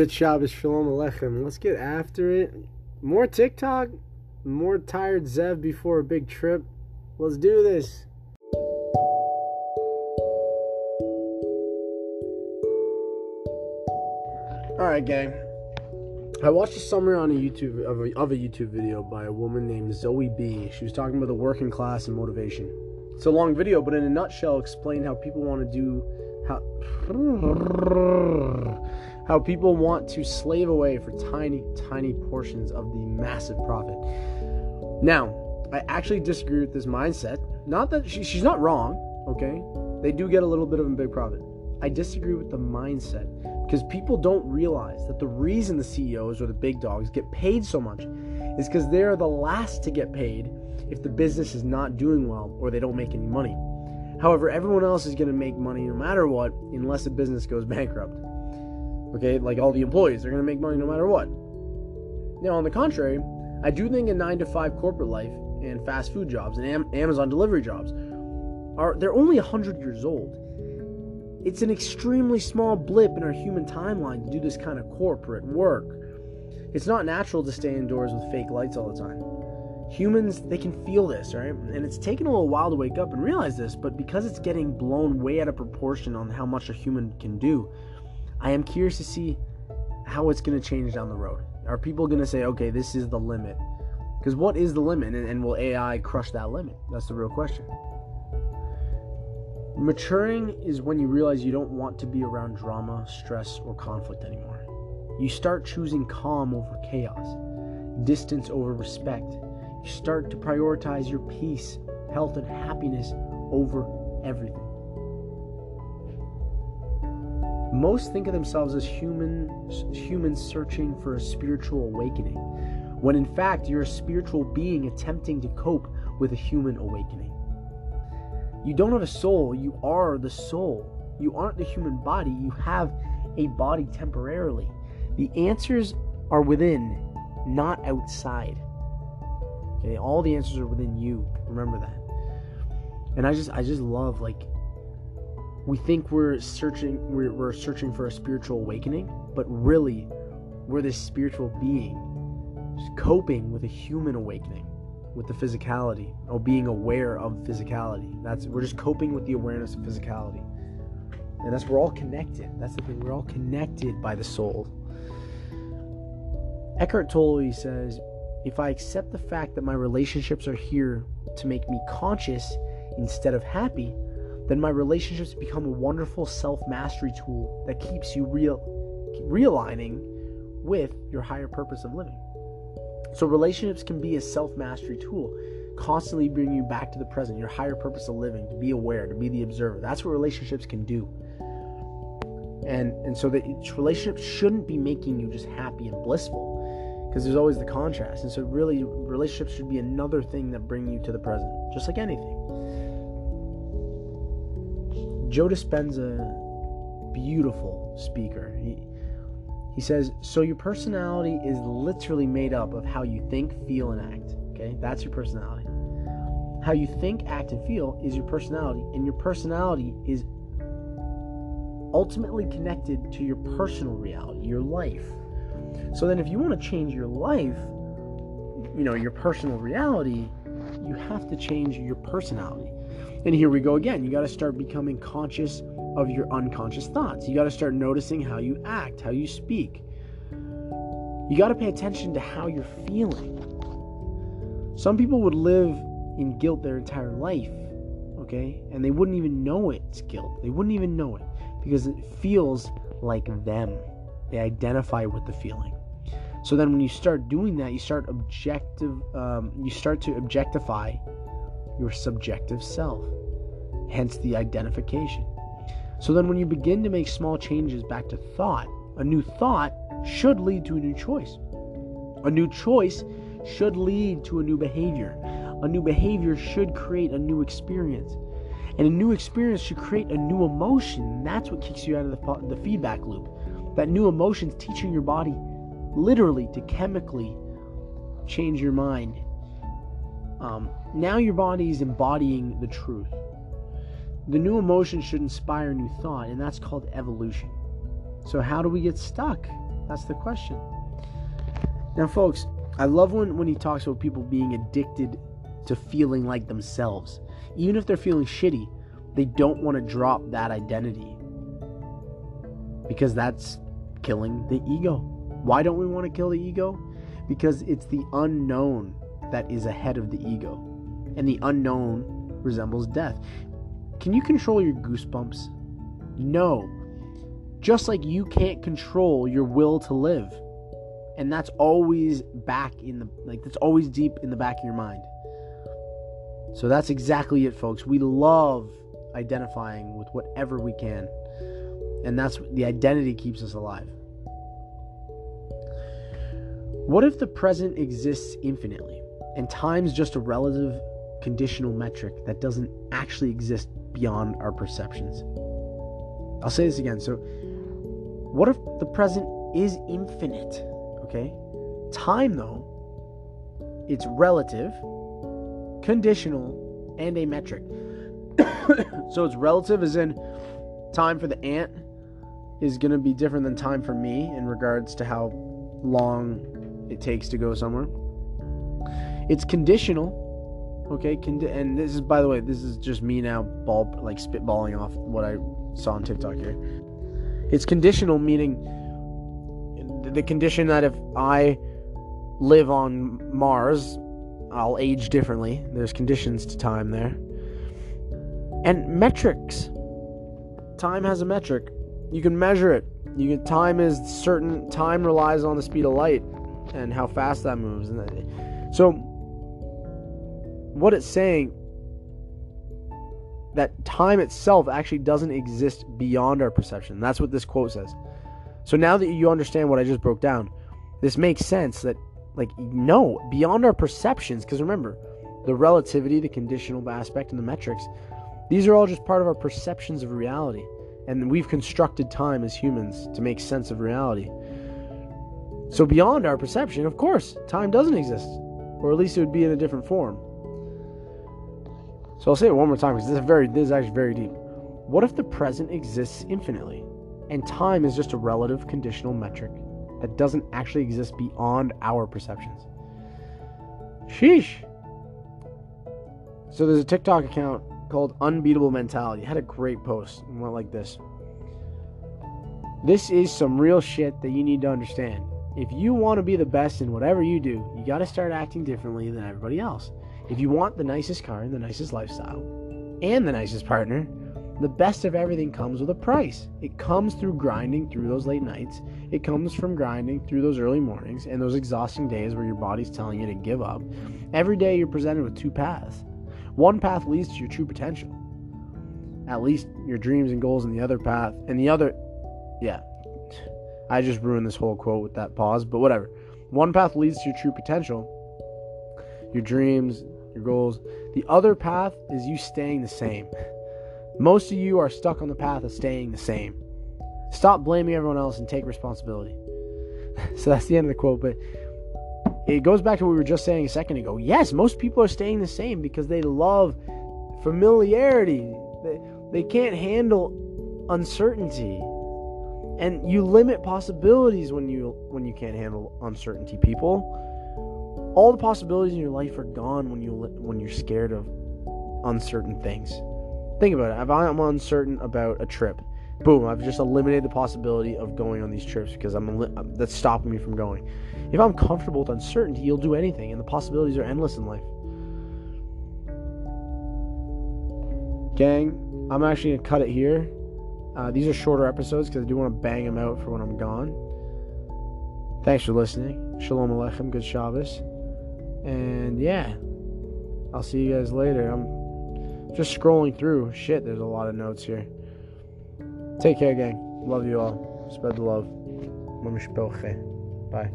Good Shabbos, Shalom Aleichem. Let's get after it. More TikTok, more tired Zev before a big trip. Let's do this. All right, gang. I watched a summary on a YouTube of a, of a YouTube video by a woman named Zoe B. She was talking about the working class and motivation. It's a long video, but in a nutshell, explained how people want to do how how people want to slave away for tiny, tiny portions of the massive profit. Now, I actually disagree with this mindset. Not that she, she's not wrong, okay? They do get a little bit of a big profit. I disagree with the mindset because people don't realize that the reason the CEOs or the big dogs get paid so much is because they're the last to get paid if the business is not doing well or they don't make any money. However, everyone else is going to make money no matter what unless a business goes bankrupt. Okay, like all the employees, they're going to make money no matter what. Now, on the contrary, I do think a 9 to 5 corporate life and fast food jobs and Am- Amazon delivery jobs are they're only 100 years old. It's an extremely small blip in our human timeline to do this kind of corporate work. It's not natural to stay indoors with fake lights all the time. Humans, they can feel this, right? And it's taken a little while to wake up and realize this, but because it's getting blown way out of proportion on how much a human can do, I am curious to see how it's going to change down the road. Are people going to say, okay, this is the limit? Because what is the limit? And, and will AI crush that limit? That's the real question. Maturing is when you realize you don't want to be around drama, stress, or conflict anymore. You start choosing calm over chaos, distance over respect. You start to prioritize your peace, health, and happiness over everything. Most think of themselves as human, humans searching for a spiritual awakening, when in fact you're a spiritual being attempting to cope with a human awakening. You don't have a soul, you are the soul. You aren't the human body, you have a body temporarily. The answers are within, not outside. Okay, all the answers are within you. Remember that. And I just I just love like we think we're searching we're, we're searching for a spiritual awakening but really we're this spiritual being coping with a human awakening with the physicality or being aware of physicality. That's we're just coping with the awareness of physicality. And that's we're all connected. That's the thing we're all connected by the soul. Eckhart tolle says if i accept the fact that my relationships are here to make me conscious instead of happy then my relationships become a wonderful self mastery tool that keeps you real, realigning with your higher purpose of living. So, relationships can be a self mastery tool, constantly bringing you back to the present, your higher purpose of living, to be aware, to be the observer. That's what relationships can do. And, and so, the relationships shouldn't be making you just happy and blissful because there's always the contrast. And so, really, relationships should be another thing that bring you to the present, just like anything. Joe Dispenza, beautiful speaker. He, he says, So your personality is literally made up of how you think, feel, and act. Okay? That's your personality. How you think, act, and feel is your personality, and your personality is ultimately connected to your personal reality, your life. So then, if you want to change your life, you know, your personal reality, you have to change your personality. And here we go again. You got to start becoming conscious of your unconscious thoughts. You got to start noticing how you act, how you speak. You got to pay attention to how you're feeling. Some people would live in guilt their entire life, okay? And they wouldn't even know it's guilt. They wouldn't even know it because it feels like them. They identify with the feeling. So then when you start doing that, you start objective um, you start to objectify your subjective self, hence the identification. So then, when you begin to make small changes back to thought, a new thought should lead to a new choice. A new choice should lead to a new behavior. A new behavior should create a new experience. And a new experience should create a new emotion. That's what kicks you out of the, the feedback loop. That new emotion's teaching your body literally to chemically change your mind um, now your body is embodying the truth. The new emotion should inspire new thought, and that's called evolution. So, how do we get stuck? That's the question. Now, folks, I love when, when he talks about people being addicted to feeling like themselves. Even if they're feeling shitty, they don't want to drop that identity because that's killing the ego. Why don't we want to kill the ego? Because it's the unknown that is ahead of the ego, and the unknown resembles death. Can you control your goosebumps? No. Just like you can't control your will to live. And that's always back in the like that's always deep in the back of your mind. So that's exactly it folks. We love identifying with whatever we can. And that's the identity keeps us alive. What if the present exists infinitely and time's just a relative conditional metric that doesn't actually exist beyond our perceptions? I'll say this again. So, what if the present is infinite? Okay? Time, though, it's relative, conditional, and a metric. so, it's relative as in time for the ant is going to be different than time for me in regards to how long it takes to go somewhere. It's conditional, okay? Condi- and this is, by the way, this is just me now, ball like spitballing off what I saw on TikTok here. It's conditional, meaning the condition that if I live on Mars, I'll age differently. There's conditions to time there. And metrics. Time has a metric. You can measure it. You can time is certain time relies on the speed of light and how fast that moves. And that, so what it's saying that time itself actually doesn't exist beyond our perception. That's what this quote says. So now that you understand what I just broke down, this makes sense that like no, beyond our perceptions because remember, the relativity, the conditional aspect and the metrics, these are all just part of our perceptions of reality. And we've constructed time as humans to make sense of reality. So beyond our perception, of course, time doesn't exist, or at least it would be in a different form. So I'll say it one more time because this is very this is actually very deep. What if the present exists infinitely and time is just a relative conditional metric that doesn't actually exist beyond our perceptions? Sheesh. So there's a TikTok account called Unbeatable Mentality. It had a great post. It went like this. This is some real shit that you need to understand. If you want to be the best in whatever you do, you got to start acting differently than everybody else. If you want the nicest car the nicest lifestyle and the nicest partner, the best of everything comes with a price. It comes through grinding through those late nights. It comes from grinding through those early mornings and those exhausting days where your body's telling you to give up. Every day you're presented with two paths. One path leads to your true potential, at least your dreams and goals, and the other path, and the other, yeah, I just ruined this whole quote with that pause, but whatever. One path leads to your true potential, your dreams, your goals. The other path is you staying the same. Most of you are stuck on the path of staying the same. Stop blaming everyone else and take responsibility. so that's the end of the quote, but it goes back to what we were just saying a second ago. Yes, most people are staying the same because they love familiarity. They, they can't handle uncertainty. And you limit possibilities when you when you can't handle uncertainty, people all the possibilities in your life are gone when you when you're scared of uncertain things. Think about it. If I'm uncertain about a trip, boom, I've just eliminated the possibility of going on these trips because I'm that's stopping me from going. If I'm comfortable with uncertainty, you'll do anything, and the possibilities are endless in life. Gang, I'm actually gonna cut it here. Uh, these are shorter episodes because I do want to bang them out for when I'm gone. Thanks for listening. Shalom Aleichem. Good Shabbos. And yeah, I'll see you guys later. I'm just scrolling through. Shit, there's a lot of notes here. Take care, gang. Love you all. Spread the love. Bye.